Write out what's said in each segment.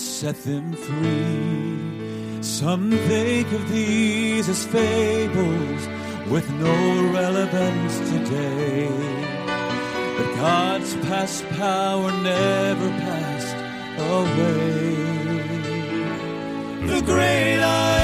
set them free. Some think of these as fables with no relevance today. But God's past power never passed away. The great I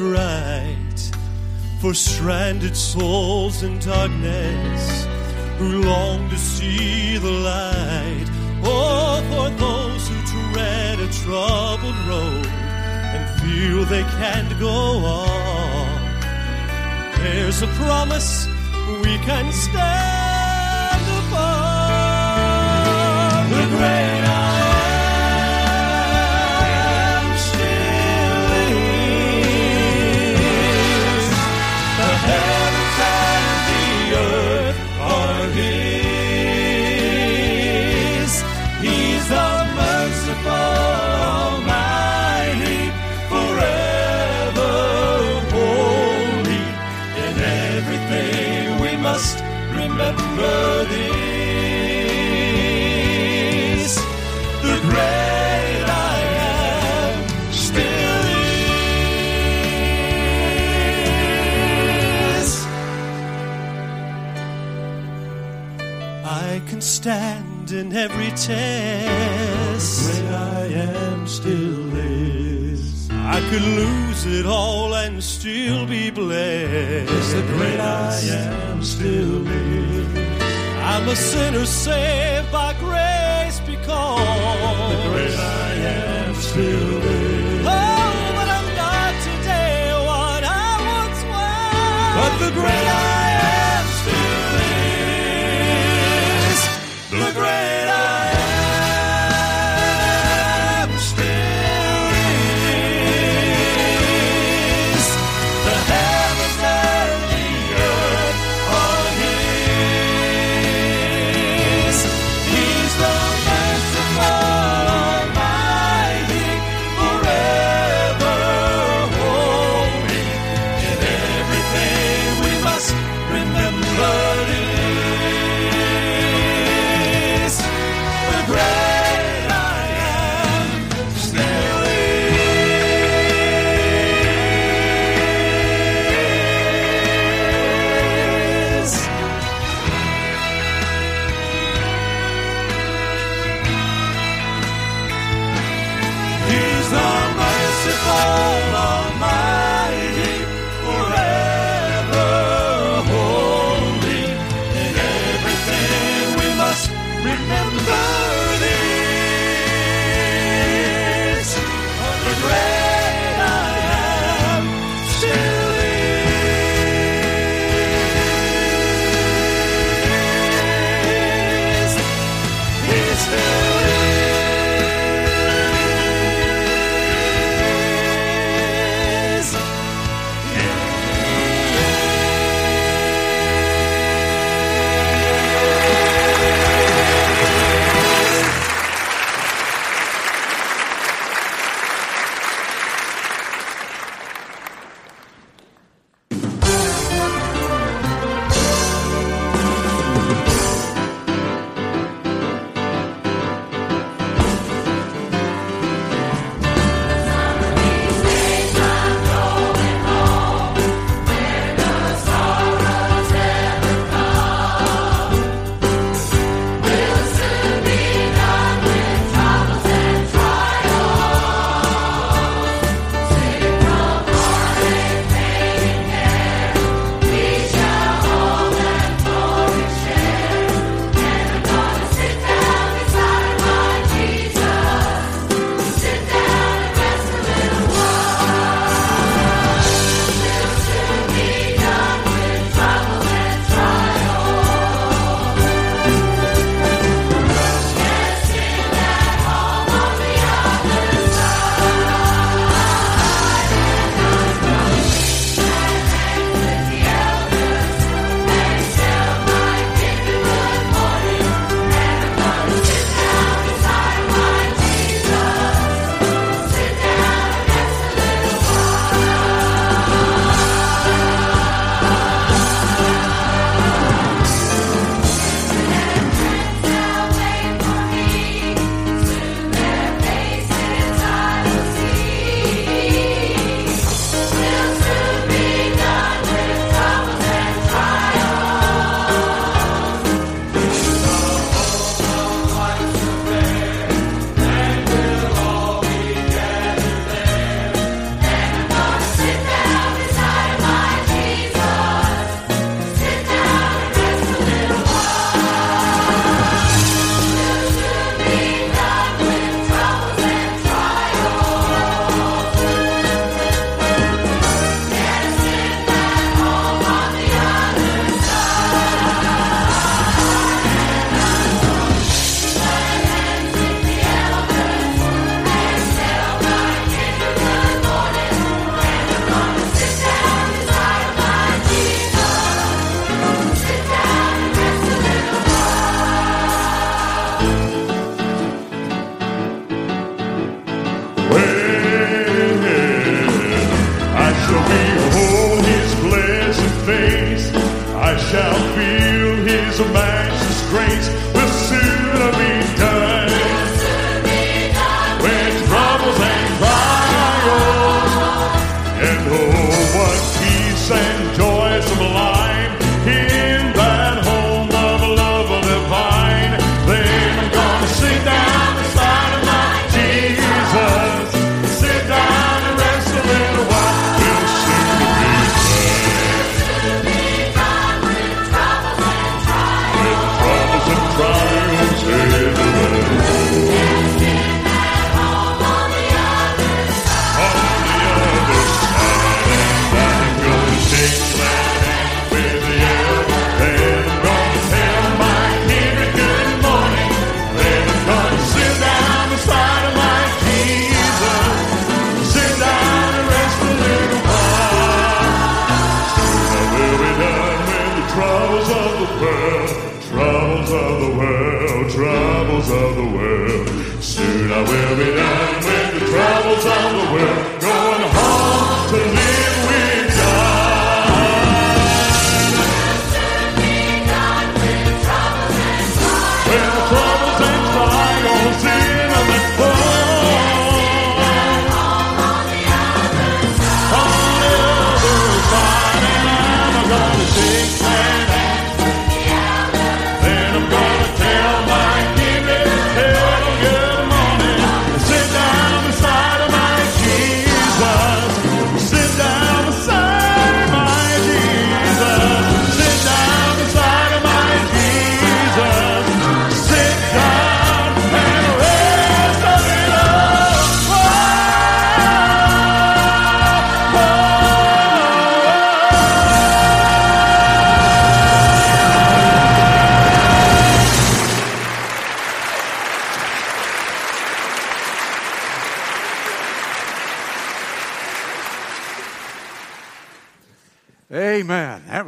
right. For stranded souls in darkness who long to see the light. Oh, for those who tread a troubled road and feel they can't go on. There's a promise we can stand in every test. Great I am still is. I could lose it all and still be blessed. The great I am still is. I'm a sinner saved by grace because. The great I am still is. Oh, but I'm not today what I once was. But the great I The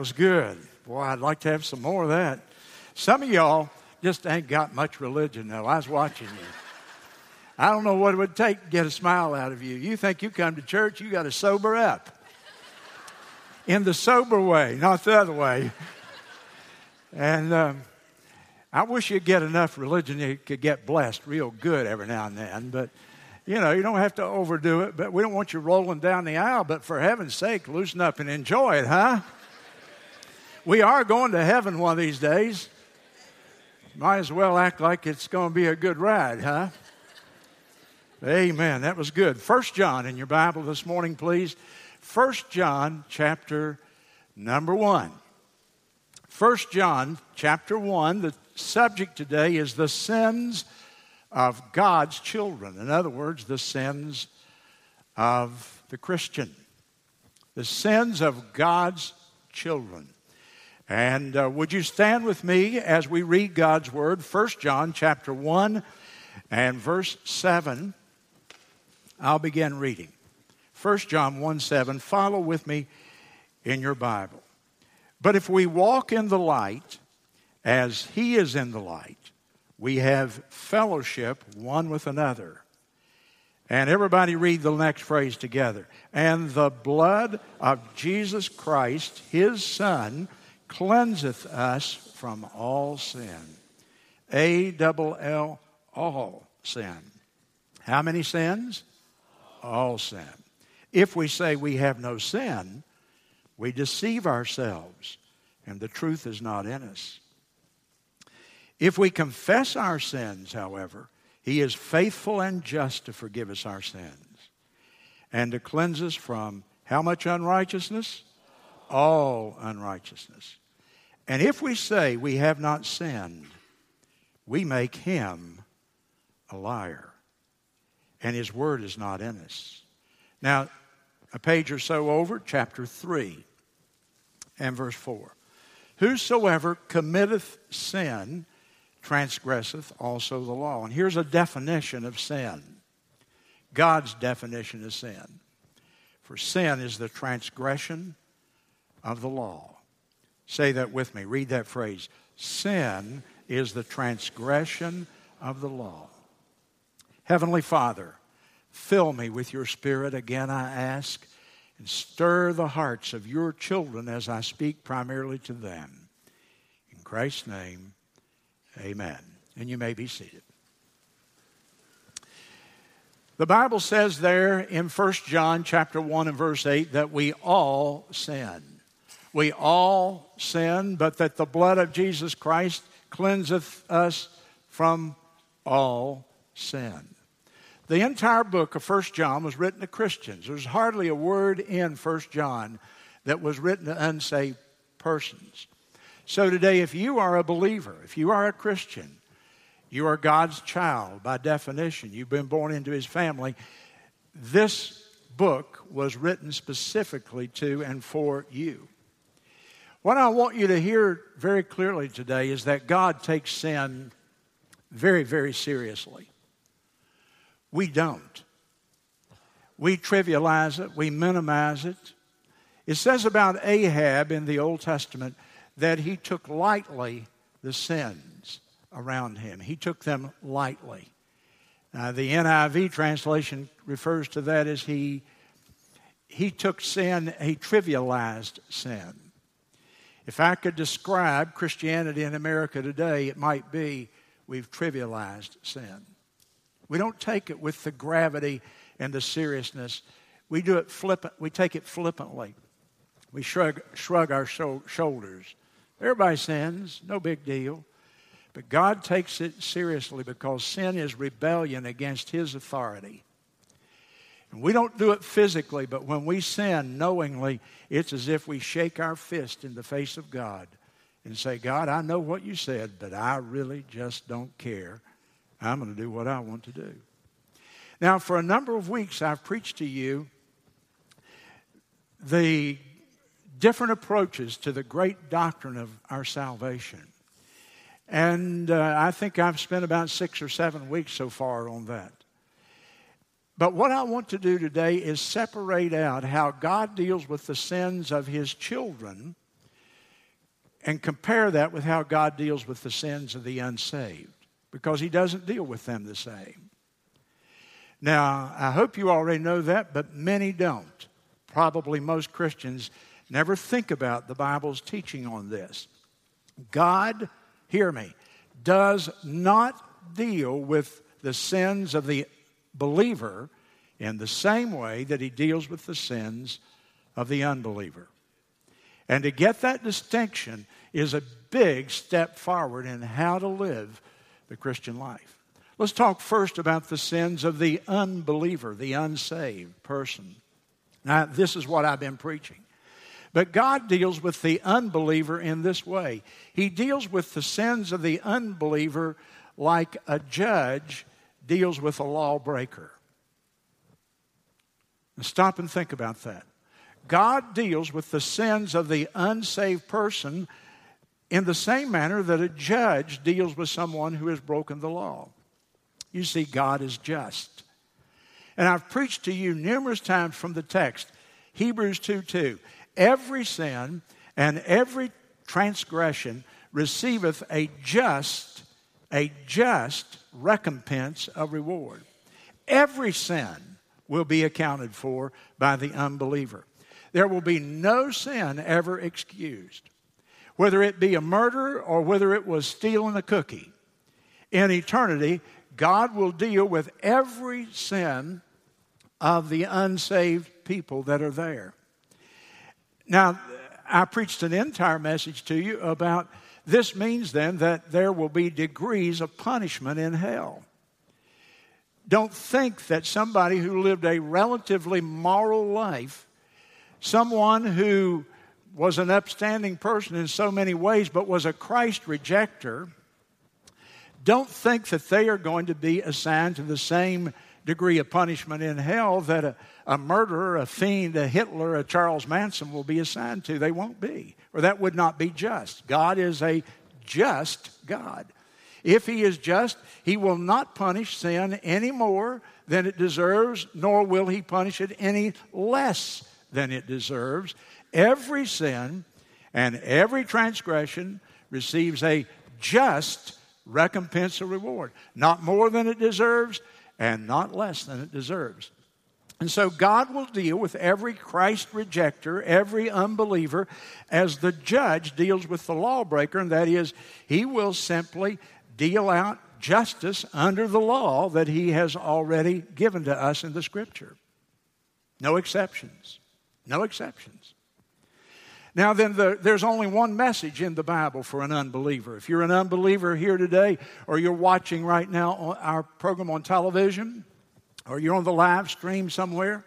was good. Boy, I'd like to have some more of that. Some of y'all just ain't got much religion, though. I was watching you. I don't know what it would take to get a smile out of you. You think you come to church, you got to sober up. In the sober way, not the other way. And um, I wish you'd get enough religion you could get blessed real good every now and then. But, you know, you don't have to overdo it. But we don't want you rolling down the aisle. But for heaven's sake, loosen up and enjoy it, huh? We are going to heaven one of these days. Might as well act like it's going to be a good ride, huh? Amen. That was good. First John in your Bible this morning, please. First John chapter number 1. First John chapter 1, the subject today is the sins of God's children. In other words, the sins of the Christian. The sins of God's children. And uh, would you stand with me as we read God's word? First John chapter 1 and verse 7. I'll begin reading. 1 John 1 7. Follow with me in your Bible. But if we walk in the light as he is in the light, we have fellowship one with another. And everybody read the next phrase together. And the blood of Jesus Christ, his Son, cleanseth us from all sin. A double L, all sin. How many sins? All sin. If we say we have no sin, we deceive ourselves, and the truth is not in us. If we confess our sins, however, he is faithful and just to forgive us our sins and to cleanse us from how much unrighteousness? All unrighteousness. And if we say we have not sinned, we make him a liar, and his word is not in us. Now, a page or so over, chapter 3 and verse 4. Whosoever committeth sin transgresseth also the law. And here's a definition of sin God's definition of sin. For sin is the transgression of the law. Say that with me. Read that phrase. Sin is the transgression of the law. Heavenly Father, fill me with your Spirit again, I ask, and stir the hearts of your children as I speak primarily to them. In Christ's name, amen. And you may be seated. The Bible says there in 1 John chapter 1 and verse 8 that we all sin. We all sin, but that the blood of Jesus Christ cleanseth us from all sin. The entire book of 1 John was written to Christians. There's hardly a word in 1 John that was written to unsaved persons. So today, if you are a believer, if you are a Christian, you are God's child by definition. You've been born into his family. This book was written specifically to and for you. What I want you to hear very clearly today is that God takes sin very, very seriously. We don't. We trivialize it, we minimize it. It says about Ahab in the Old Testament that he took lightly the sins around him. He took them lightly. Uh, the NIV translation refers to that as he, he took sin, he trivialized sin. If I could describe Christianity in America today, it might be we've trivialized sin. We don't take it with the gravity and the seriousness. We do it flippant. We take it flippantly. We shrug, shrug our shoulders. Everybody sins, no big deal. But God takes it seriously because sin is rebellion against His authority. We don't do it physically, but when we sin knowingly, it's as if we shake our fist in the face of God and say, God, I know what you said, but I really just don't care. I'm going to do what I want to do. Now, for a number of weeks, I've preached to you the different approaches to the great doctrine of our salvation. And uh, I think I've spent about six or seven weeks so far on that. But what I want to do today is separate out how God deals with the sins of his children and compare that with how God deals with the sins of the unsaved because he doesn't deal with them the same. Now, I hope you already know that, but many don't. Probably most Christians never think about the Bible's teaching on this. God, hear me, does not deal with the sins of the believer in the same way that he deals with the sins of the unbeliever. And to get that distinction is a big step forward in how to live the Christian life. Let's talk first about the sins of the unbeliever, the unsaved person. Now, this is what I've been preaching. But God deals with the unbeliever in this way He deals with the sins of the unbeliever like a judge deals with a lawbreaker. Now stop and think about that. God deals with the sins of the unsaved person in the same manner that a judge deals with someone who has broken the law. You see, God is just. And I've preached to you numerous times from the text, Hebrews 2 2. Every sin and every transgression receiveth a just, a just recompense of reward. Every sin will be accounted for by the unbeliever. There will be no sin ever excused, whether it be a murder or whether it was stealing a cookie. In eternity, God will deal with every sin of the unsaved people that are there. Now, I preached an entire message to you about this means then that there will be degrees of punishment in hell. Don't think that somebody who lived a relatively moral life, someone who was an upstanding person in so many ways but was a Christ rejecter, don't think that they are going to be assigned to the same degree of punishment in hell that a, a murderer, a fiend, a Hitler, a Charles Manson will be assigned to. They won't be, or that would not be just. God is a just God. If He is just, He will not punish sin any more than it deserves, nor will He punish it any less than it deserves. Every sin and every transgression receives a just recompense or reward. Not more than it deserves, and not less than it deserves. And so God will deal with every Christ rejecter, every unbeliever, as the judge deals with the lawbreaker, and that is, he will simply deal out justice under the law that he has already given to us in the Scripture. No exceptions. No exceptions. Now, then, the, there's only one message in the Bible for an unbeliever. If you're an unbeliever here today, or you're watching right now our program on television, or you're on the live stream somewhere,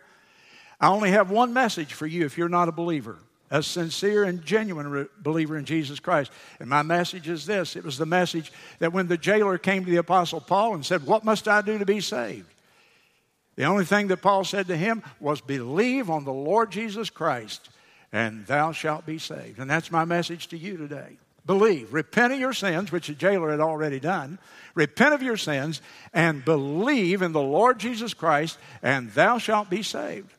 I only have one message for you if you're not a believer, a sincere and genuine re- believer in Jesus Christ. And my message is this it was the message that when the jailer came to the Apostle Paul and said, What must I do to be saved? The only thing that Paul said to him was, Believe on the Lord Jesus Christ and thou shalt be saved. And that's my message to you today. Believe. Repent of your sins, which the jailer had already done. Repent of your sins and believe in the Lord Jesus Christ, and thou shalt be saved.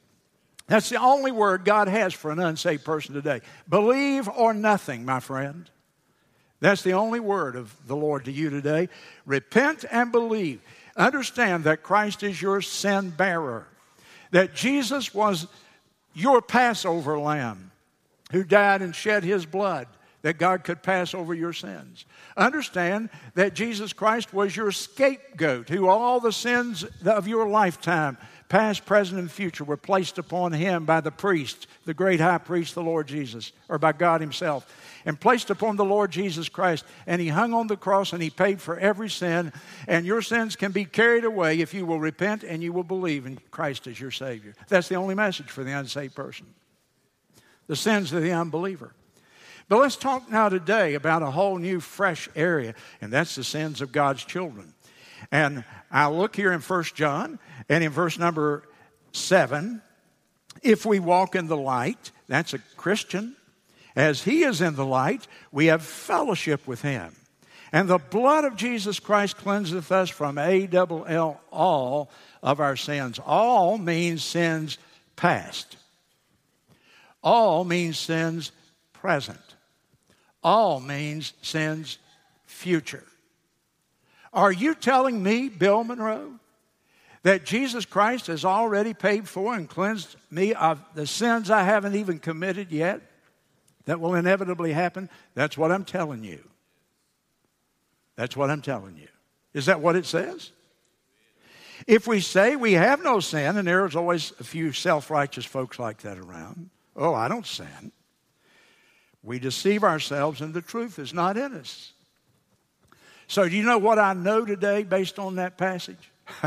That's the only word God has for an unsaved person today. Believe or nothing, my friend. That's the only word of the Lord to you today. Repent and believe. Understand that Christ is your sin bearer, that Jesus was your Passover lamb who died and shed his blood that God could pass over your sins. Understand that Jesus Christ was your scapegoat, who all the sins of your lifetime, past, present, and future, were placed upon him by the priest, the great high priest, the Lord Jesus, or by God himself, and placed upon the Lord Jesus Christ. And he hung on the cross and he paid for every sin. And your sins can be carried away if you will repent and you will believe in Christ as your Savior. That's the only message for the unsaved person. The sins of the unbeliever. But let's talk now today about a whole new, fresh area, and that's the sins of God's children. And I look here in 1 John, and in verse number 7, if we walk in the light, that's a Christian, as he is in the light, we have fellowship with him. And the blood of Jesus Christ cleanseth us from A double L all of our sins. All means sins past. All means sins present. All means sins future. Are you telling me, Bill Monroe, that Jesus Christ has already paid for and cleansed me of the sins I haven't even committed yet? That will inevitably happen? That's what I'm telling you. That's what I'm telling you. Is that what it says? If we say we have no sin, and there's always a few self righteous folks like that around, oh, I don't sin we deceive ourselves and the truth is not in us. So, do you know what I know today based on that passage?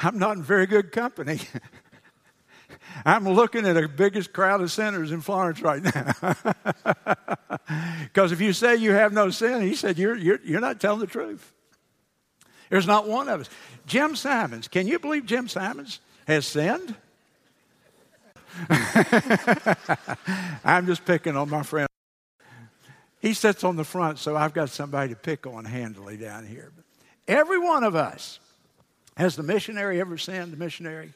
I'm not in very good company. I'm looking at the biggest crowd of sinners in Florence right now. Because if you say you have no sin, he said, you're, you're, you're not telling the truth. There's not one of us. Jim Simons, can you believe Jim Simons has sinned? I'm just picking on my friend. He sits on the front, so I've got somebody to pick on handily down here. But every one of us, has the missionary ever sinned, the missionary?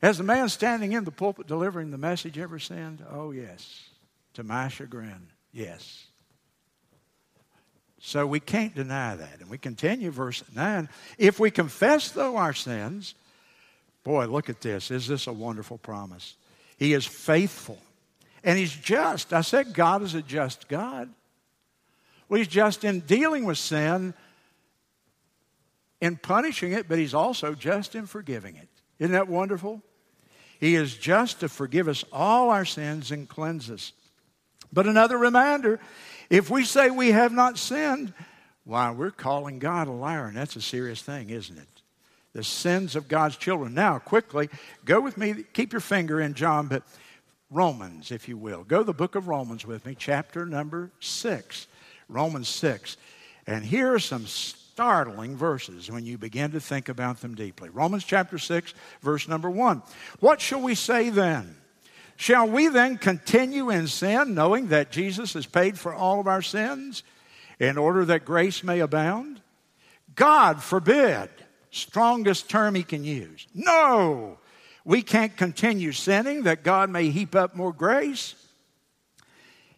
Has the man standing in the pulpit delivering the message ever sinned? Oh, yes. To my chagrin, yes. So we can't deny that. And we continue, verse 9. If we confess, though, our sins, Boy, look at this. Is this a wonderful promise? He is faithful and He's just. I said God is a just God. Well, He's just in dealing with sin, in punishing it, but He's also just in forgiving it. Isn't that wonderful? He is just to forgive us all our sins and cleanse us. But another reminder if we say we have not sinned, why, we're calling God a liar, and that's a serious thing, isn't it? The sins of God's children. Now, quickly, go with me, keep your finger in John, but Romans, if you will. Go the book of Romans with me, chapter number 6. Romans 6. And here are some startling verses when you begin to think about them deeply. Romans chapter 6, verse number 1. What shall we say then? Shall we then continue in sin, knowing that Jesus has paid for all of our sins in order that grace may abound? God forbid strongest term he can use. No, we can't continue sinning that God may heap up more grace.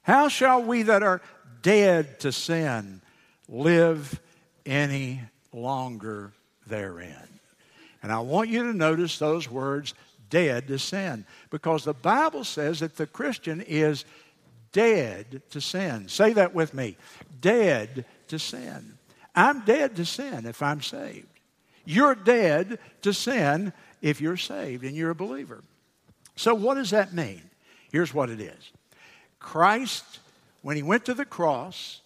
How shall we that are dead to sin live any longer therein? And I want you to notice those words, dead to sin, because the Bible says that the Christian is dead to sin. Say that with me dead to sin. I'm dead to sin if I'm saved. You're dead to sin if you're saved and you're a believer. So, what does that mean? Here's what it is Christ, when he went to the cross,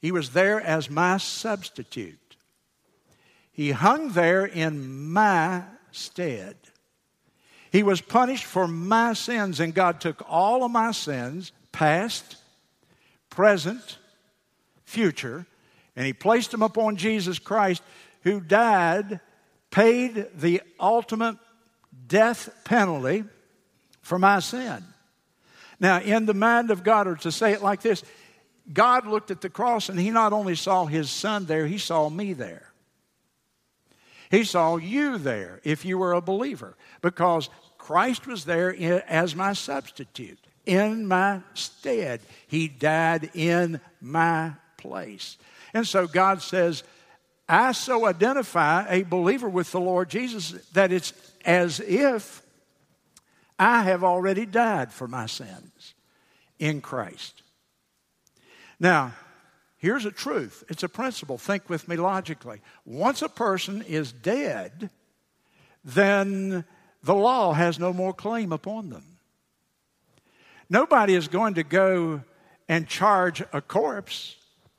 he was there as my substitute. He hung there in my stead. He was punished for my sins, and God took all of my sins, past, present, future, and He placed them upon Jesus Christ who died, paid the ultimate death penalty for my sin. Now, in the mind of God, or to say it like this, God looked at the cross and he not only saw his son there, he saw me there. He saw you there if you were a believer because Christ was there as my substitute, in my stead. He died in my place. And so God says, I so identify a believer with the Lord Jesus that it's as if I have already died for my sins in Christ. Now, here's a truth it's a principle. Think with me logically. Once a person is dead, then the law has no more claim upon them. Nobody is going to go and charge a corpse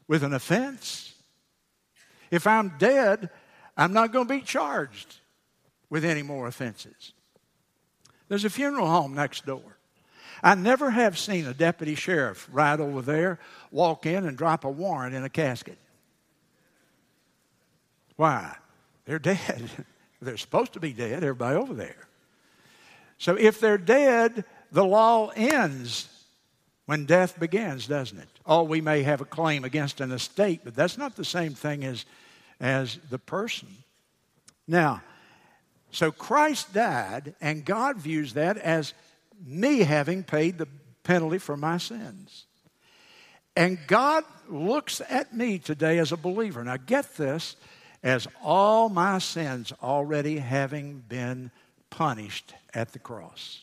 with an offense. If I'm dead, I'm not going to be charged with any more offenses. There's a funeral home next door. I never have seen a deputy sheriff ride over there, walk in, and drop a warrant in a casket. Why? They're dead. they're supposed to be dead, everybody over there. So if they're dead, the law ends when death begins, doesn't it? Oh, we may have a claim against an estate, but that's not the same thing as, as the person. Now, so Christ died, and God views that as me having paid the penalty for my sins. And God looks at me today as a believer. Now, get this as all my sins already having been punished at the cross.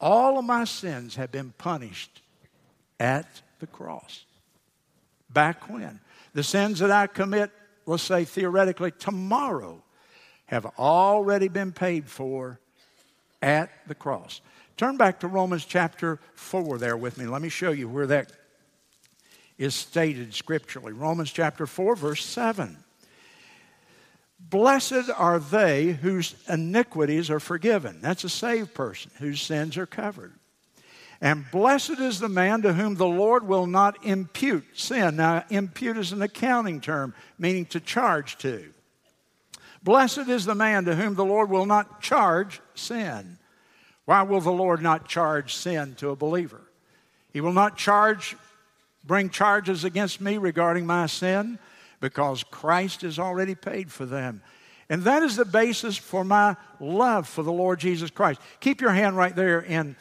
All of my sins have been punished at the cross. Back when? The sins that I commit, let's say theoretically, tomorrow, have already been paid for at the cross. Turn back to Romans chapter 4 there with me. Let me show you where that is stated scripturally. Romans chapter 4, verse 7. Blessed are they whose iniquities are forgiven. That's a saved person whose sins are covered. And blessed is the man to whom the Lord will not impute sin. Now, impute is an accounting term, meaning to charge to. Blessed is the man to whom the Lord will not charge sin. Why will the Lord not charge sin to a believer? He will not charge, bring charges against me regarding my sin because Christ has already paid for them. And that is the basis for my love for the Lord Jesus Christ. Keep your hand right there in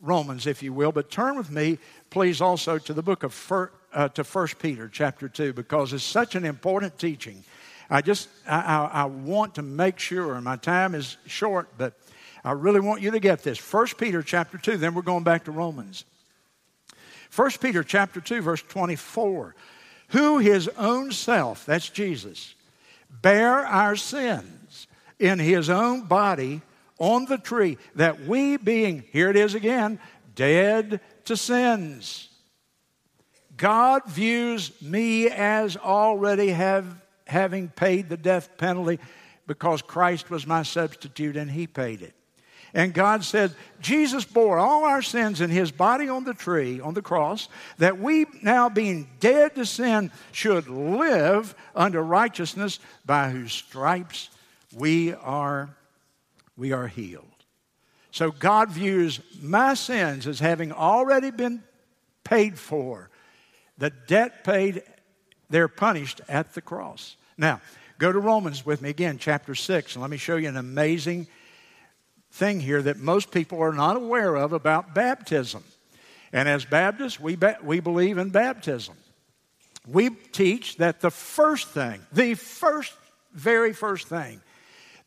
Romans, if you will, but turn with me, please, also to the book of Fir, uh, to First Peter, chapter two, because it's such an important teaching. I just I, I, I want to make sure, and my time is short, but I really want you to get this. First Peter, chapter two. Then we're going back to Romans. First Peter, chapter two, verse twenty-four. Who his own self, that's Jesus, bear our sins in his own body on the tree, that we being, here it is again, dead to sins. God views me as already have, having paid the death penalty because Christ was my substitute and he paid it. And God said, Jesus bore all our sins in his body on the tree, on the cross, that we, now being dead to sin, should live under righteousness, by whose stripes we are, we are healed. So God views my sins as having already been paid for. The debt paid, they're punished at the cross. Now, go to Romans with me again, chapter 6, and let me show you an amazing thing here that most people are not aware of about baptism. And as Baptists, we, ba- we believe in baptism. We teach that the first thing, the first, very first thing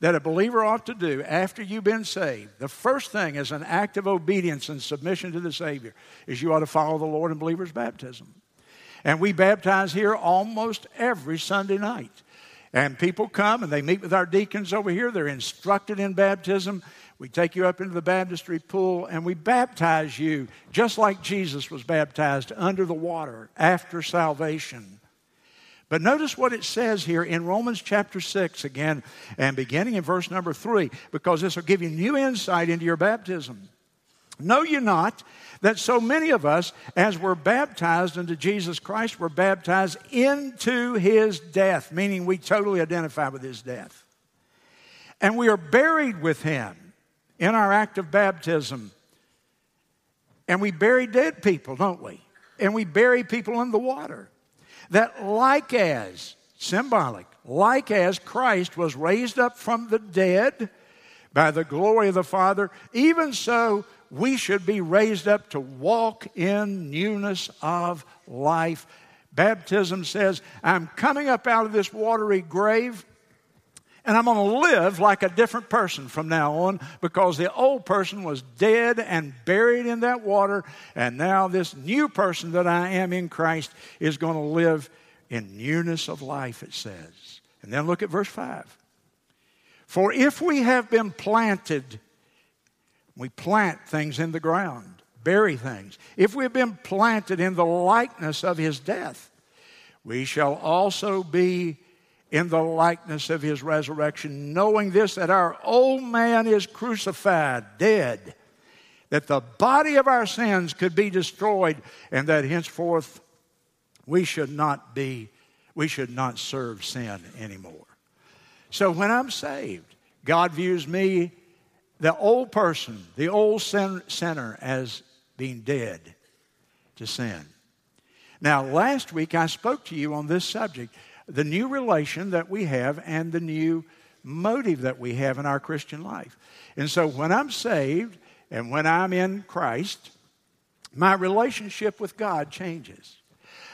that a believer ought to do after you've been saved, the first thing is an act of obedience and submission to the Savior, is you ought to follow the Lord in believer's baptism. And we baptize here almost every Sunday night. And people come and they meet with our deacons over here. They're instructed in baptism. We take you up into the baptistry pool and we baptize you just like Jesus was baptized under the water after salvation. But notice what it says here in Romans chapter 6 again, and beginning in verse number 3, because this will give you new insight into your baptism. Know you not that so many of us, as were baptized into Jesus Christ, were baptized into his death, meaning we totally identify with his death. And we are buried with him in our act of baptism. And we bury dead people, don't we? And we bury people in the water. That, like as, symbolic. Like as Christ was raised up from the dead by the glory of the Father, even so we should be raised up to walk in newness of life. Baptism says, I'm coming up out of this watery grave and I'm going to live like a different person from now on because the old person was dead and buried in that water. And now this new person that I am in Christ is going to live in newness of life, it says. And then look at verse 5. For if we have been planted, we plant things in the ground, bury things. If we have been planted in the likeness of his death, we shall also be in the likeness of his resurrection, knowing this that our old man is crucified, dead, that the body of our sins could be destroyed, and that henceforth we should not be, we should not serve sin anymore. So when I'm saved, God views me, the old person, the old sin, sinner, as being dead to sin. Now, last week I spoke to you on this subject the new relation that we have and the new motive that we have in our Christian life. And so when I'm saved and when I'm in Christ, my relationship with God changes.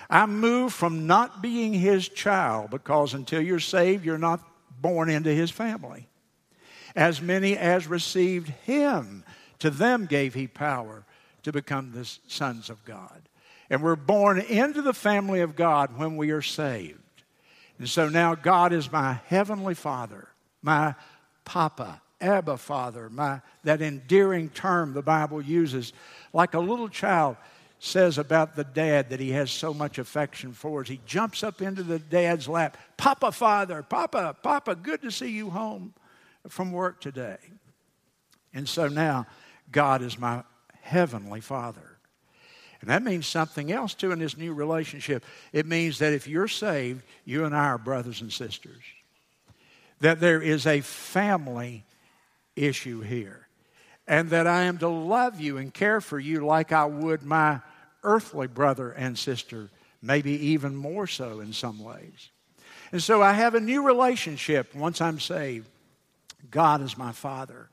I move from not being His child because until you're saved, you're not born into His family. As many as received Him, to them gave He power to become the sons of God. And we're born into the family of God when we are saved. And so now God is my heavenly Father, my Papa, Abba Father, my, that endearing term the Bible uses, like a little child says about the dad that he has so much affection for as he jumps up into the dad's lap Papa, Father, Papa, Papa, good to see you home from work today. And so now God is my heavenly Father. And that means something else too in this new relationship. It means that if you're saved, you and I are brothers and sisters. That there is a family issue here. And that I am to love you and care for you like I would my earthly brother and sister, maybe even more so in some ways. And so I have a new relationship once I'm saved. God is my Father.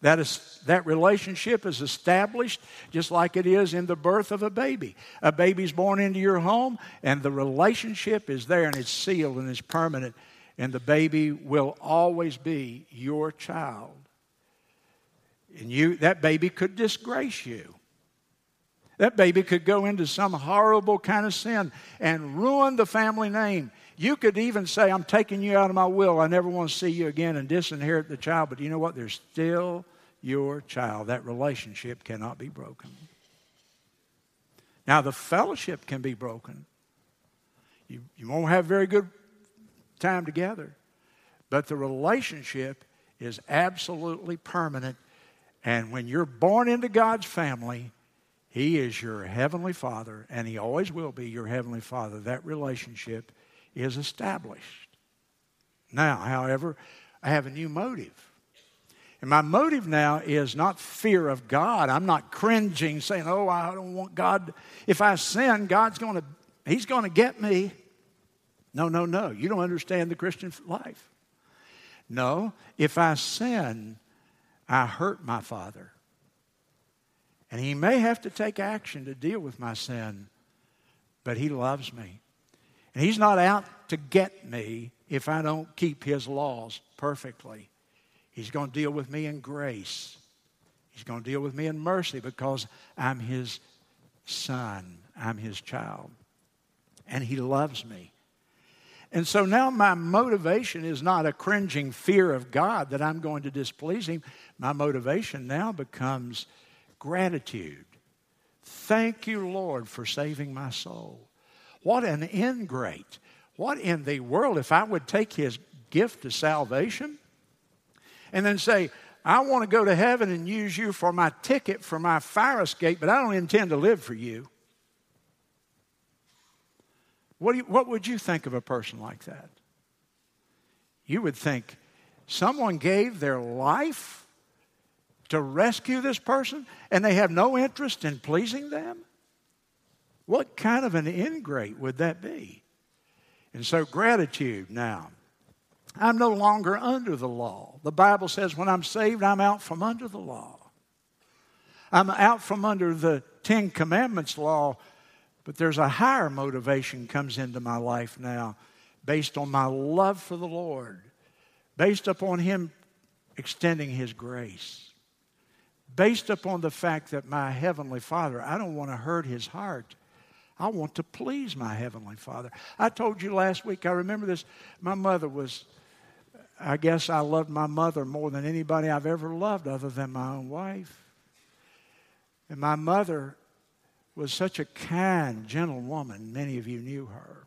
That, is, that relationship is established just like it is in the birth of a baby. A baby's born into your home, and the relationship is there, and it's sealed and it's permanent, and the baby will always be your child. And you, that baby could disgrace you. That baby could go into some horrible kind of sin and ruin the family name. You could even say, I'm taking you out of my will. I never want to see you again and disinherit the child. But you know what? There's still your child. That relationship cannot be broken. Now, the fellowship can be broken. You, you won't have very good time together, but the relationship is absolutely permanent. And when you're born into God's family, He is your Heavenly Father, and He always will be your Heavenly Father. That relationship is established. Now, however, I have a new motive. And my motive now is not fear of God. I'm not cringing, saying, oh, I don't want God. If I sin, God's going to, He's going to get me. No, no, no. You don't understand the Christian life. No, if I sin, I hurt my Father. And He may have to take action to deal with my sin, but He loves me. And He's not out to get me if I don't keep His laws perfectly. He's going to deal with me in grace. He's going to deal with me in mercy because I'm His son, I'm His child. And He loves me. And so now my motivation is not a cringing fear of God that I'm going to displease Him. My motivation now becomes gratitude. Thank you, Lord, for saving my soul. What an ingrate. What in the world if I would take His gift of salvation and then say, I want to go to heaven and use you for my ticket for my fire escape, but I don't intend to live for you. What, you, what would you think of a person like that? You would think someone gave their life to rescue this person and they have no interest in pleasing them? What kind of an ingrate would that be? And so, gratitude now. I'm no longer under the law. The Bible says when I'm saved, I'm out from under the law. I'm out from under the Ten Commandments law, but there's a higher motivation comes into my life now based on my love for the Lord, based upon Him extending His grace, based upon the fact that my Heavenly Father, I don't want to hurt His heart. I want to please my Heavenly Father. I told you last week, I remember this. My mother was, I guess I loved my mother more than anybody I've ever loved other than my own wife. And my mother was such a kind, gentle woman. Many of you knew her.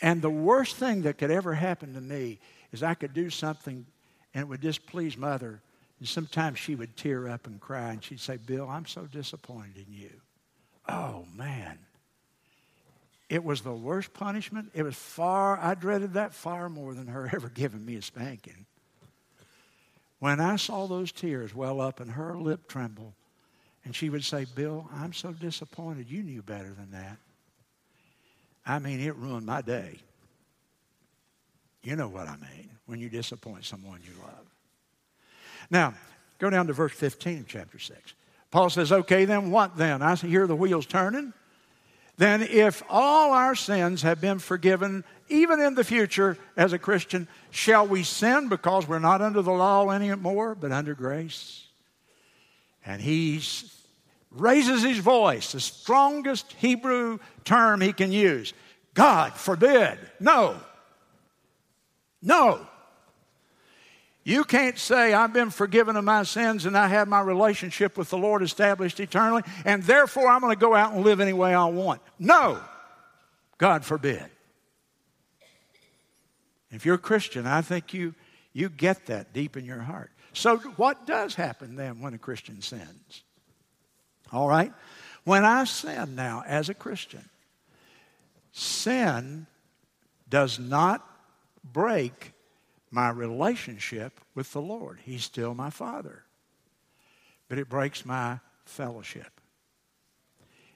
And the worst thing that could ever happen to me is I could do something and it would displease mother. And sometimes she would tear up and cry and she'd say, Bill, I'm so disappointed in you. Oh, man. It was the worst punishment. It was far, I dreaded that far more than her ever giving me a spanking. When I saw those tears well up and her lip tremble, and she would say, Bill, I'm so disappointed. You knew better than that. I mean, it ruined my day. You know what I mean when you disappoint someone you love. Now, go down to verse 15 of chapter 6. Paul says, Okay, then what then? I hear the wheels turning. Then, if all our sins have been forgiven, even in the future as a Christian, shall we sin because we're not under the law anymore, but under grace? And he raises his voice, the strongest Hebrew term he can use God forbid. No. No. You can't say, I've been forgiven of my sins and I have my relationship with the Lord established eternally, and therefore I'm going to go out and live any way I want. No, God forbid. If you're a Christian, I think you, you get that deep in your heart. So, what does happen then when a Christian sins? All right? When I sin now as a Christian, sin does not break my relationship with the Lord. He's still my Father. But it breaks my fellowship.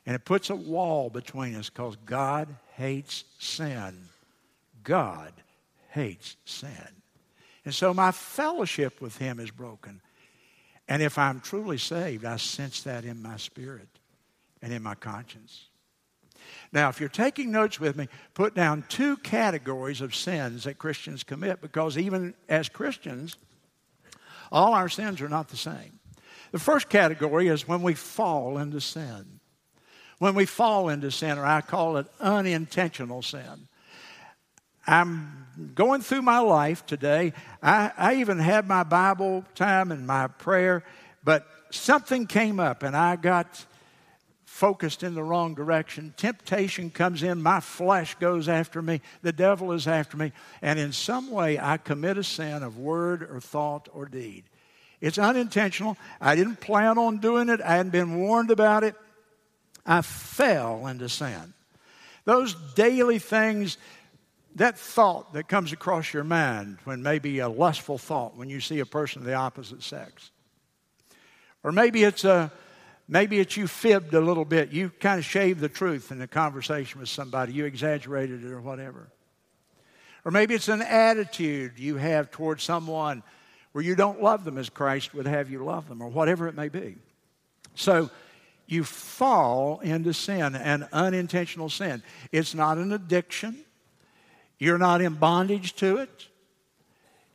And it puts a wall between us because God hates sin. God hates sin. And so my fellowship with Him is broken. And if I'm truly saved, I sense that in my spirit and in my conscience. Now, if you're taking notes with me, put down two categories of sins that Christians commit because even as Christians, all our sins are not the same. The first category is when we fall into sin. When we fall into sin, or I call it unintentional sin. I'm going through my life today. I, I even had my Bible time and my prayer, but something came up and I got focused in the wrong direction. Temptation comes in, my flesh goes after me, the devil is after me, and in some way I commit a sin of word or thought or deed. It's unintentional. I didn't plan on doing it, I hadn't been warned about it. I fell into sin. Those daily things, that thought that comes across your mind when maybe a lustful thought when you see a person of the opposite sex. Or maybe it's a Maybe it's you fibbed a little bit. You kind of shaved the truth in a conversation with somebody. You exaggerated it or whatever. Or maybe it's an attitude you have towards someone where you don't love them as Christ would have you love them, or whatever it may be. So you fall into sin, an unintentional sin. It's not an addiction, you're not in bondage to it.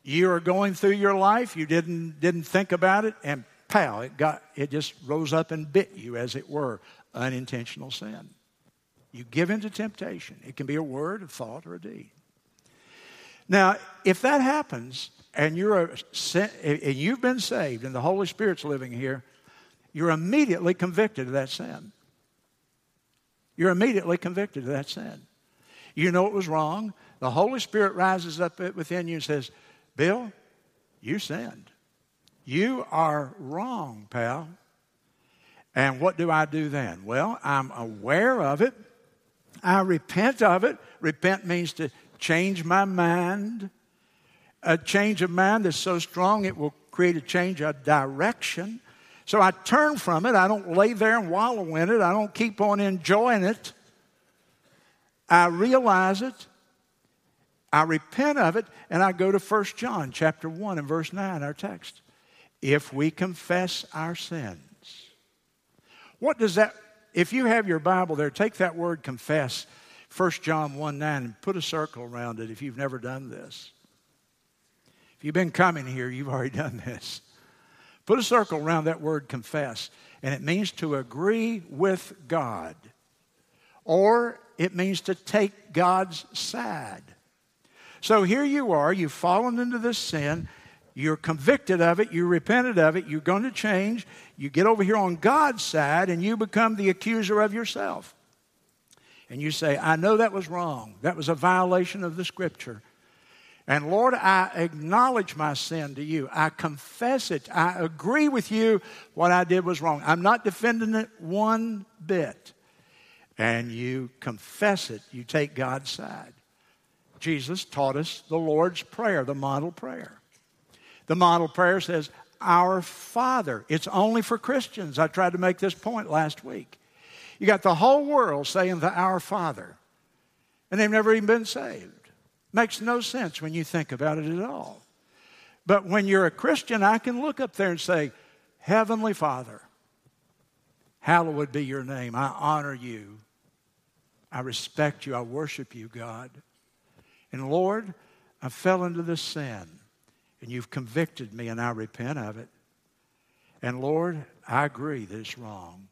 You are going through your life, you didn't, didn't think about it, and pow, it got it just rose up and bit you, as it were, unintentional sin. You give in to temptation. It can be a word, a thought, or a deed. Now, if that happens and you're a, and you've been saved and the Holy Spirit's living here, you're immediately convicted of that sin. You're immediately convicted of that sin. You know it was wrong. The Holy Spirit rises up within you and says, Bill, you sinned. You are wrong, pal. And what do I do then? Well, I'm aware of it. I repent of it. Repent means to change my mind. A change of mind that's so strong it will create a change of direction. So I turn from it. I don't lay there and wallow in it. I don't keep on enjoying it. I realize it, I repent of it, and I go to 1 John chapter 1 and verse 9, our text. If we confess our sins. What does that, if you have your Bible there, take that word confess, 1 John 1 9, and put a circle around it if you've never done this. If you've been coming here, you've already done this. Put a circle around that word confess, and it means to agree with God, or it means to take God's side. So here you are, you've fallen into this sin, you're convicted of it, you repented of it, you're going to change, you get over here on God's side, and you become the accuser of yourself. And you say, I know that was wrong. That was a violation of the scripture. And Lord, I acknowledge my sin to you. I confess it. I agree with you what I did was wrong. I'm not defending it one bit. And you confess it. You take God's side. Jesus taught us the Lord's Prayer, the model prayer. The model prayer says, Our Father. It's only for Christians. I tried to make this point last week. You got the whole world saying the Our Father, and they've never even been saved. Makes no sense when you think about it at all. But when you're a Christian, I can look up there and say, Heavenly Father, hallowed be your name. I honor you. I respect you. I worship you, God. And Lord, I fell into this sin, and you've convicted me, and I repent of it. And Lord, I agree that it's wrong.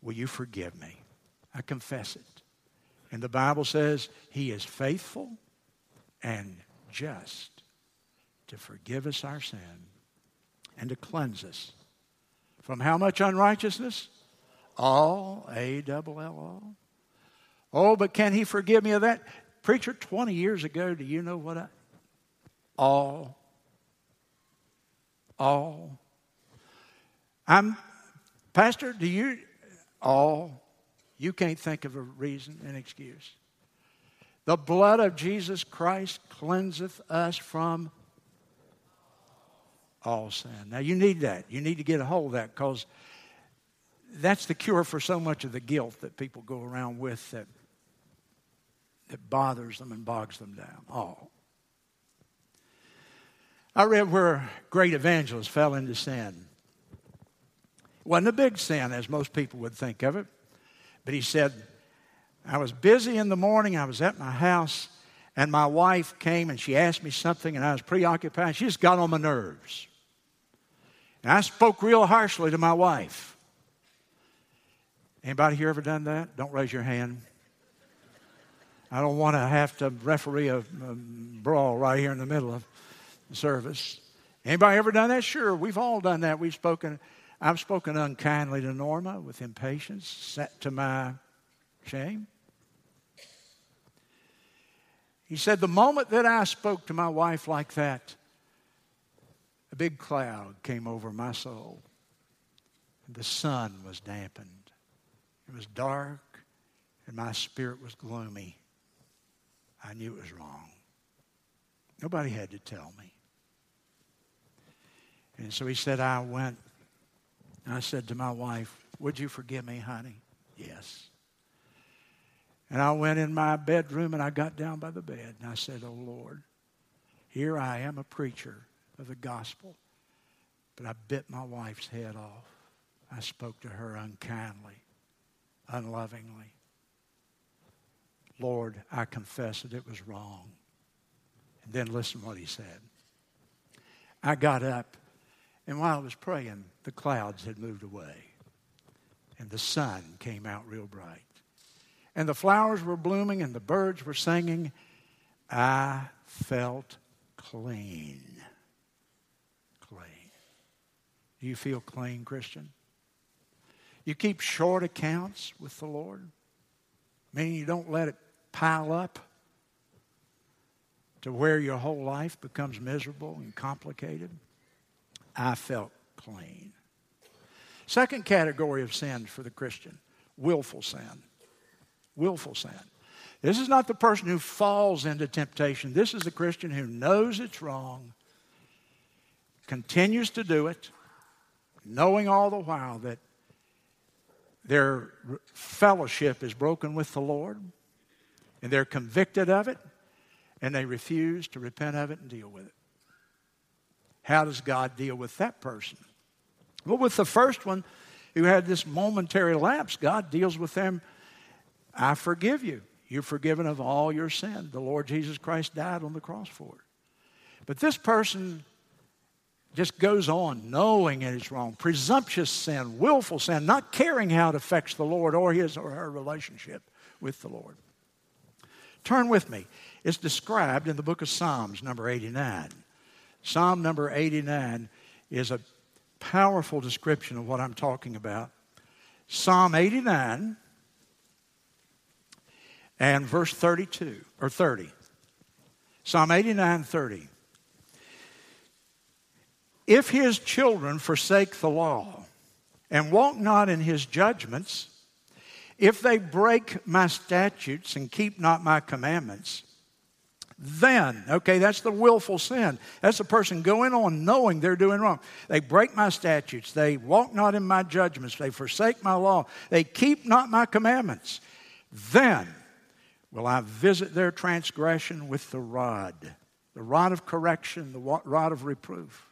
Will you forgive me? I confess it. And the Bible says he is faithful and just to forgive us our sin and to cleanse us from how much unrighteousness? All, A double L all. Oh, but can he forgive me of that? Preacher, 20 years ago, do you know what I? All. All. I'm, Pastor, do you, all you can't think of a reason, an excuse. The blood of Jesus Christ cleanseth us from all sin. Now, you need that. You need to get a hold of that because that's the cure for so much of the guilt that people go around with that, that bothers them and bogs them down. All. I read where great evangelists fell into sin. It wasn't a big sin, as most people would think of it. But he said, I was busy in the morning, I was at my house, and my wife came and she asked me something, and I was preoccupied. She just got on my nerves. And I spoke real harshly to my wife. Anybody here ever done that? Don't raise your hand. I don't want to have to referee a, a brawl right here in the middle of service. Anybody ever done that? Sure, we've all done that. We've spoken I've spoken unkindly to Norma with impatience, set to my shame. He said, The moment that I spoke to my wife like that, a big cloud came over my soul. The sun was dampened. It was dark, and my spirit was gloomy. I knew it was wrong. Nobody had to tell me. And so he said, I went and I said to my wife, Would you forgive me, honey? Yes. And I went in my bedroom and I got down by the bed and I said, Oh Lord, here I am a preacher of the gospel, but I bit my wife's head off. I spoke to her unkindly, unlovingly. Lord, I confess that it was wrong. And then listen what he said. I got up and while I was praying, the clouds had moved away. And the sun came out real bright. And the flowers were blooming and the birds were singing. I felt clean. Clean. Do you feel clean, Christian? You keep short accounts with the Lord, meaning you don't let it pile up to where your whole life becomes miserable and complicated. I felt clean. Second category of sin for the Christian willful sin. Willful sin. This is not the person who falls into temptation. This is the Christian who knows it's wrong, continues to do it, knowing all the while that their fellowship is broken with the Lord, and they're convicted of it, and they refuse to repent of it and deal with it. How does God deal with that person? Well, with the first one who had this momentary lapse, God deals with them. I forgive you. You're forgiven of all your sin. The Lord Jesus Christ died on the cross for it. But this person just goes on knowing it is wrong. Presumptuous sin, willful sin, not caring how it affects the Lord or his or her relationship with the Lord. Turn with me. It's described in the book of Psalms, number 89. Psalm number 89 is a powerful description of what I'm talking about. Psalm 89 and verse 32, or 30. Psalm 89 30. If his children forsake the law and walk not in his judgments, if they break my statutes and keep not my commandments, then, okay, that's the willful sin. That's the person going on knowing they're doing wrong. They break my statutes. They walk not in my judgments. They forsake my law. They keep not my commandments. Then will I visit their transgression with the rod, the rod of correction, the rod of reproof.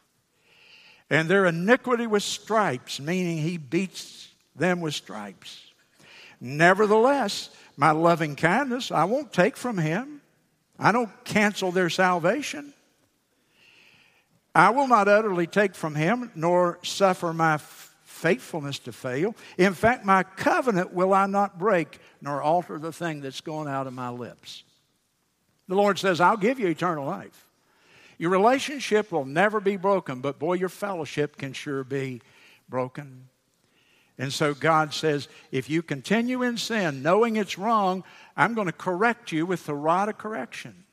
And their iniquity with stripes, meaning he beats them with stripes. Nevertheless, my loving kindness I won't take from him I don't cancel their salvation. I will not utterly take from him, nor suffer my faithfulness to fail. In fact, my covenant will I not break, nor alter the thing that's going out of my lips. The Lord says, I'll give you eternal life. Your relationship will never be broken, but boy, your fellowship can sure be broken. And so God says, if you continue in sin, knowing it's wrong, I'm going to correct you with the rod of correction.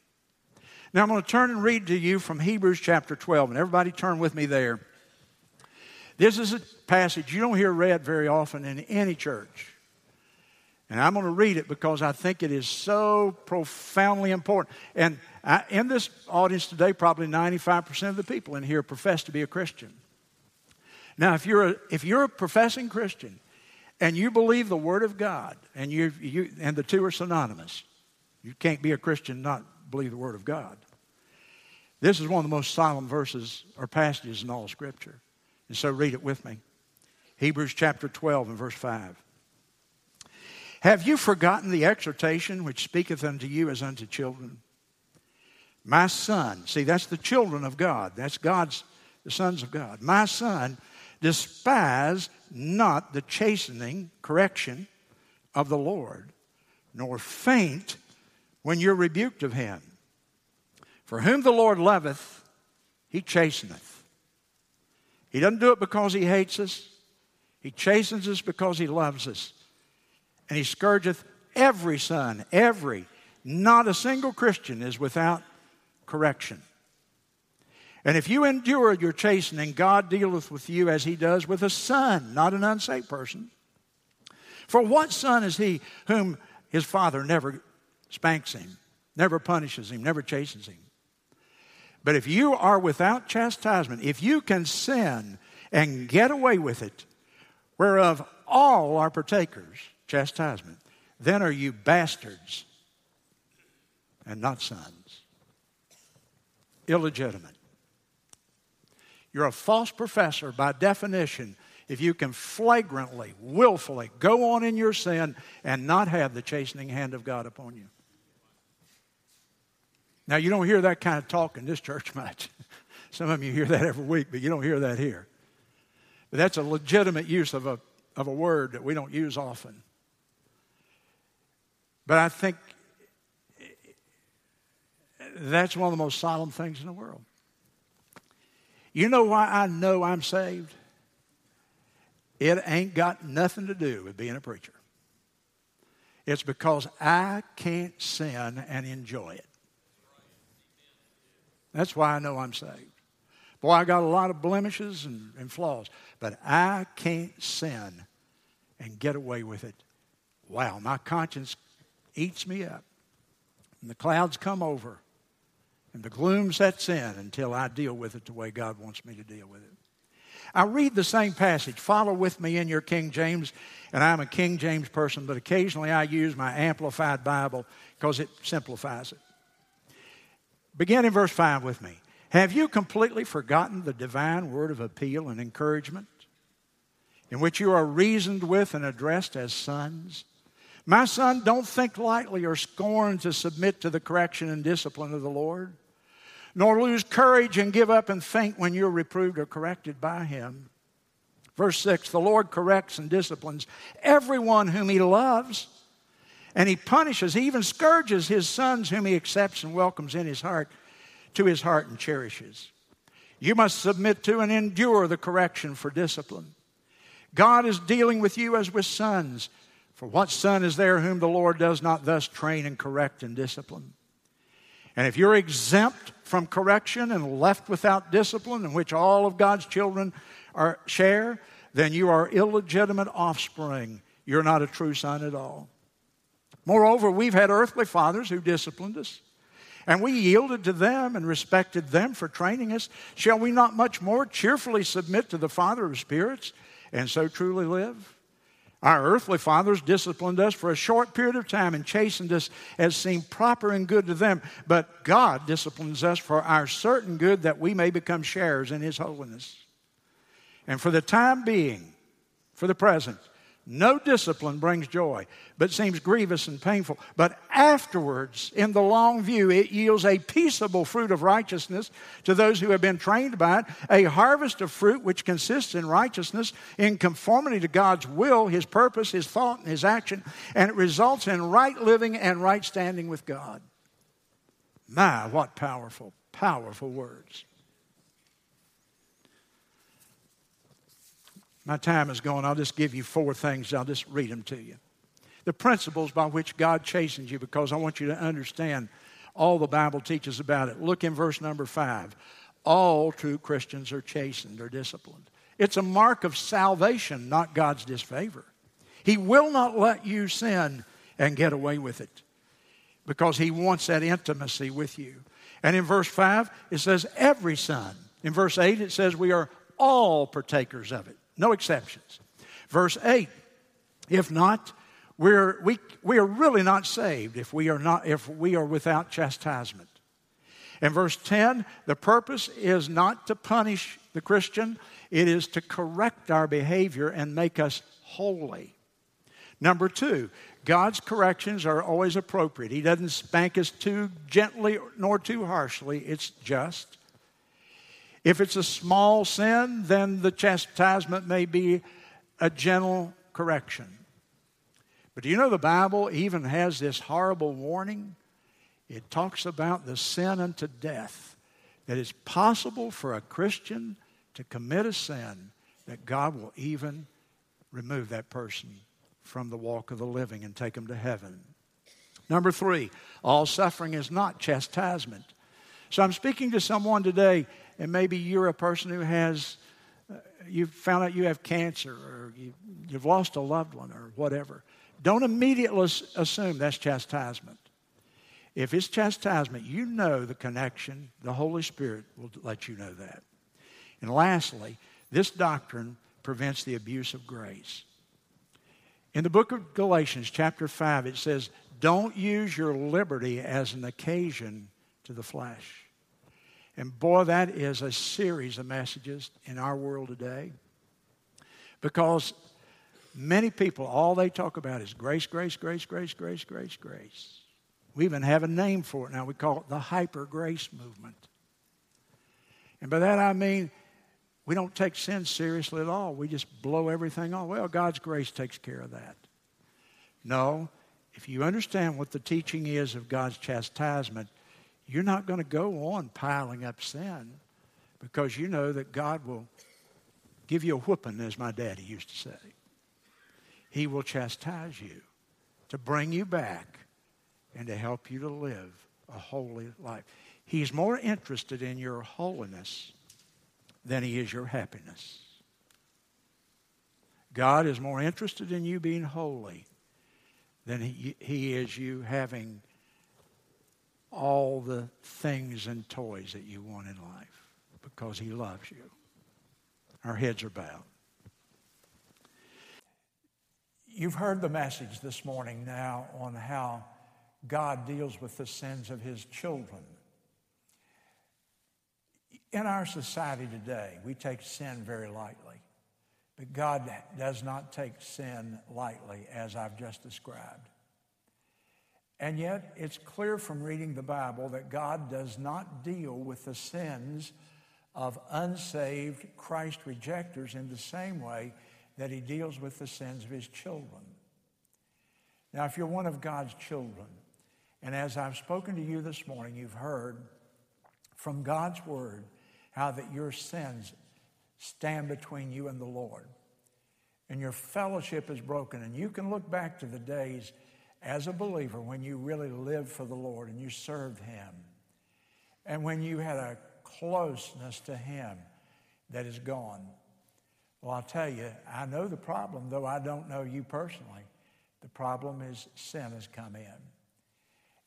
Now I'm going to turn and read to you from Hebrews chapter 12, and everybody turn with me there. This is a passage you don't hear read very often in any church. And I'm going to read it because I think it is so profoundly important. And I, in this audience today, probably 95% of the people in here profess to be a Christian. Now, if you're a, if you're a professing Christian and you believe the Word of God, and, you, you, and the two are synonymous, you can't be a Christian not believe the Word of God. This is one of the most solemn verses or passages in all Scripture. And so read it with me. Hebrews chapter 12 and verse 5. Have you forgotten the exhortation which speaketh unto you as unto children? My son, see, that's the children of God. That's God's, the sons of God. My son, Despise not the chastening, correction of the Lord, nor faint when you're rebuked of him. For whom the Lord loveth, he chasteneth. He doesn't do it because he hates us, he chastens us because he loves us. And he scourgeth every son, every. Not a single Christian is without correction. And if you endure your chastening, God dealeth with you as he does with a son, not an unsaved person. For what son is he whom his father never spanks him, never punishes him, never chastens him? But if you are without chastisement, if you can sin and get away with it, whereof all are partakers, chastisement, then are you bastards and not sons, illegitimate. You're a false professor by definition if you can flagrantly, willfully go on in your sin and not have the chastening hand of God upon you. Now, you don't hear that kind of talk in this church much. Some of you hear that every week, but you don't hear that here. But that's a legitimate use of a, of a word that we don't use often. But I think that's one of the most solemn things in the world. You know why I know I'm saved? It ain't got nothing to do with being a preacher. It's because I can't sin and enjoy it. That's why I know I'm saved. Boy, I got a lot of blemishes and, and flaws, but I can't sin and get away with it. Wow, my conscience eats me up. And the clouds come over. And the gloom sets in until I deal with it the way God wants me to deal with it. I read the same passage. Follow with me in your King James, and I'm a King James person, but occasionally I use my Amplified Bible because it simplifies it. Begin in verse 5 with me. Have you completely forgotten the divine word of appeal and encouragement in which you are reasoned with and addressed as sons? My son, don't think lightly or scorn to submit to the correction and discipline of the Lord, nor lose courage and give up and faint when you're reproved or corrected by him. Verse 6 The Lord corrects and disciplines everyone whom he loves, and he punishes, he even scourges his sons whom he accepts and welcomes in his heart to his heart and cherishes. You must submit to and endure the correction for discipline. God is dealing with you as with sons. For what son is there whom the Lord does not thus train and correct and discipline? And if you're exempt from correction and left without discipline, in which all of God's children are, share, then you are illegitimate offspring. You're not a true son at all. Moreover, we've had earthly fathers who disciplined us. And we yielded to them and respected them for training us. Shall we not much more cheerfully submit to the Father of spirits and so truly live? Our earthly fathers disciplined us for a short period of time and chastened us as seemed proper and good to them. But God disciplines us for our certain good that we may become sharers in His holiness. And for the time being, for the present, no discipline brings joy, but seems grievous and painful. But afterwards, in the long view, it yields a peaceable fruit of righteousness to those who have been trained by it, a harvest of fruit which consists in righteousness, in conformity to God's will, His purpose, His thought, and His action, and it results in right living and right standing with God. My, what powerful, powerful words. My time is gone. I'll just give you four things. I'll just read them to you. The principles by which God chastens you, because I want you to understand all the Bible teaches about it. Look in verse number five. All true Christians are chastened or disciplined. It's a mark of salvation, not God's disfavor. He will not let you sin and get away with it because He wants that intimacy with you. And in verse 5, it says, every son. In verse 8, it says, we are all partakers of it. No exceptions. Verse 8 If not, we're, we, we are really not saved if we are, not, if we are without chastisement. In verse 10, the purpose is not to punish the Christian, it is to correct our behavior and make us holy. Number two, God's corrections are always appropriate. He doesn't spank us too gently nor too harshly, it's just. If it's a small sin, then the chastisement may be a gentle correction. But do you know the Bible even has this horrible warning? It talks about the sin unto death, that it's possible for a Christian to commit a sin that God will even remove that person from the walk of the living and take them to heaven. Number three, all suffering is not chastisement. So I'm speaking to someone today and maybe you're a person who has, uh, you've found out you have cancer or you, you've lost a loved one or whatever. Don't immediately assume that's chastisement. If it's chastisement, you know the connection. The Holy Spirit will let you know that. And lastly, this doctrine prevents the abuse of grace. In the book of Galatians, chapter 5, it says, Don't use your liberty as an occasion to the flesh. And boy, that is a series of messages in our world today. Because many people, all they talk about is grace, grace, grace, grace, grace, grace, grace. We even have a name for it now. We call it the hyper grace movement. And by that I mean we don't take sin seriously at all. We just blow everything off. Well, God's grace takes care of that. No, if you understand what the teaching is of God's chastisement, you're not going to go on piling up sin because you know that God will give you a whooping, as my daddy used to say. He will chastise you to bring you back and to help you to live a holy life. He's more interested in your holiness than he is your happiness. God is more interested in you being holy than he, he is you having all the things and toys that you want in life because He loves you. Our heads are bowed. You've heard the message this morning now on how God deals with the sins of his children. In our society today, we take sin very lightly. But God does not take sin lightly, as I've just described. And yet, it's clear from reading the Bible that God does not deal with the sins of unsaved Christ rejectors in the same way that He deals with the sins of His children. Now, if you're one of God's children, and as I've spoken to you this morning, you've heard from God's Word how that your sins stand between you and the Lord. And your fellowship is broken. And you can look back to the days as a believer when you really lived for the Lord and you served Him. And when you had a closeness to Him that is gone. Well, I'll tell you, I know the problem, though I don't know you personally. The problem is sin has come in.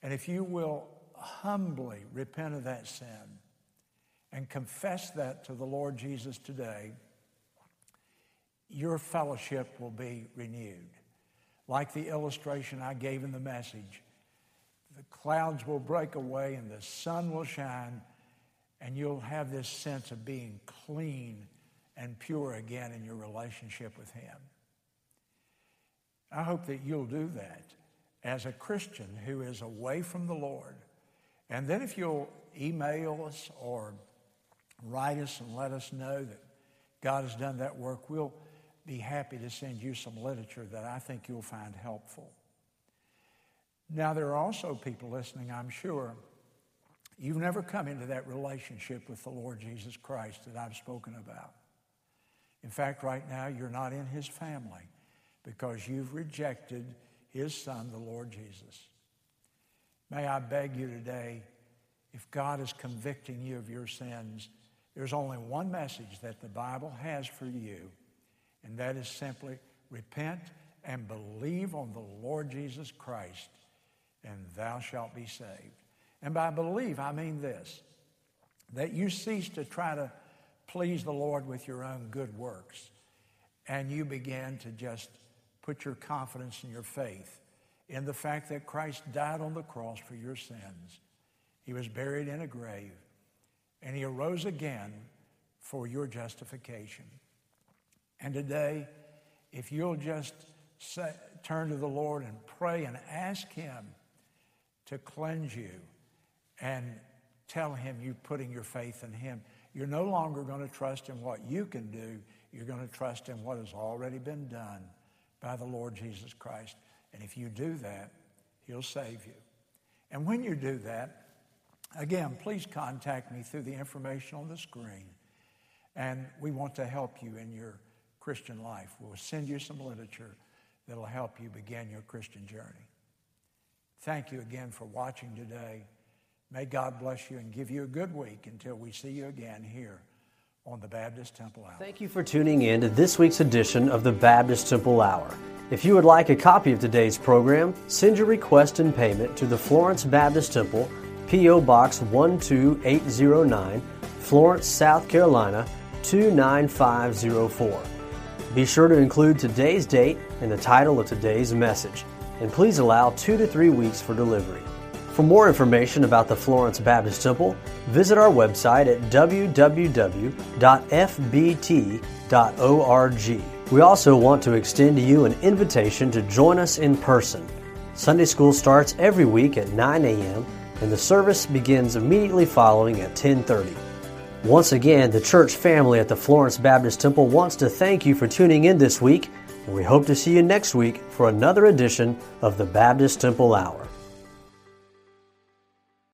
And if you will humbly repent of that sin, and confess that to the Lord Jesus today, your fellowship will be renewed. Like the illustration I gave in the message, the clouds will break away and the sun will shine, and you'll have this sense of being clean and pure again in your relationship with Him. I hope that you'll do that as a Christian who is away from the Lord. And then if you'll email us or write us and let us know that God has done that work. We'll be happy to send you some literature that I think you'll find helpful. Now, there are also people listening, I'm sure. You've never come into that relationship with the Lord Jesus Christ that I've spoken about. In fact, right now, you're not in his family because you've rejected his son, the Lord Jesus. May I beg you today, if God is convicting you of your sins, there's only one message that the Bible has for you, and that is simply repent and believe on the Lord Jesus Christ, and thou shalt be saved. And by believe, I mean this that you cease to try to please the Lord with your own good works, and you begin to just put your confidence and your faith in the fact that Christ died on the cross for your sins. He was buried in a grave and he arose again for your justification. And today, if you'll just say, turn to the Lord and pray and ask him to cleanse you and tell him you're putting your faith in him, you're no longer going to trust in what you can do. You're going to trust in what has already been done by the Lord Jesus Christ. And if you do that, he'll save you. And when you do that, Again, please contact me through the information on the screen. And we want to help you in your Christian life. We'll send you some literature that'll help you begin your Christian journey. Thank you again for watching today. May God bless you and give you a good week until we see you again here on the Baptist Temple Hour. Thank you for tuning in to this week's edition of the Baptist Temple Hour. If you would like a copy of today's program, send your request and payment to the Florence Baptist Temple. P.O. Box 12809, Florence, South Carolina 29504. Be sure to include today's date and the title of today's message, and please allow two to three weeks for delivery. For more information about the Florence Baptist Temple, visit our website at www.fbt.org. We also want to extend to you an invitation to join us in person. Sunday school starts every week at 9 a.m and the service begins immediately following at 10:30. Once again, the church family at the Florence Baptist Temple wants to thank you for tuning in this week, and we hope to see you next week for another edition of the Baptist Temple Hour.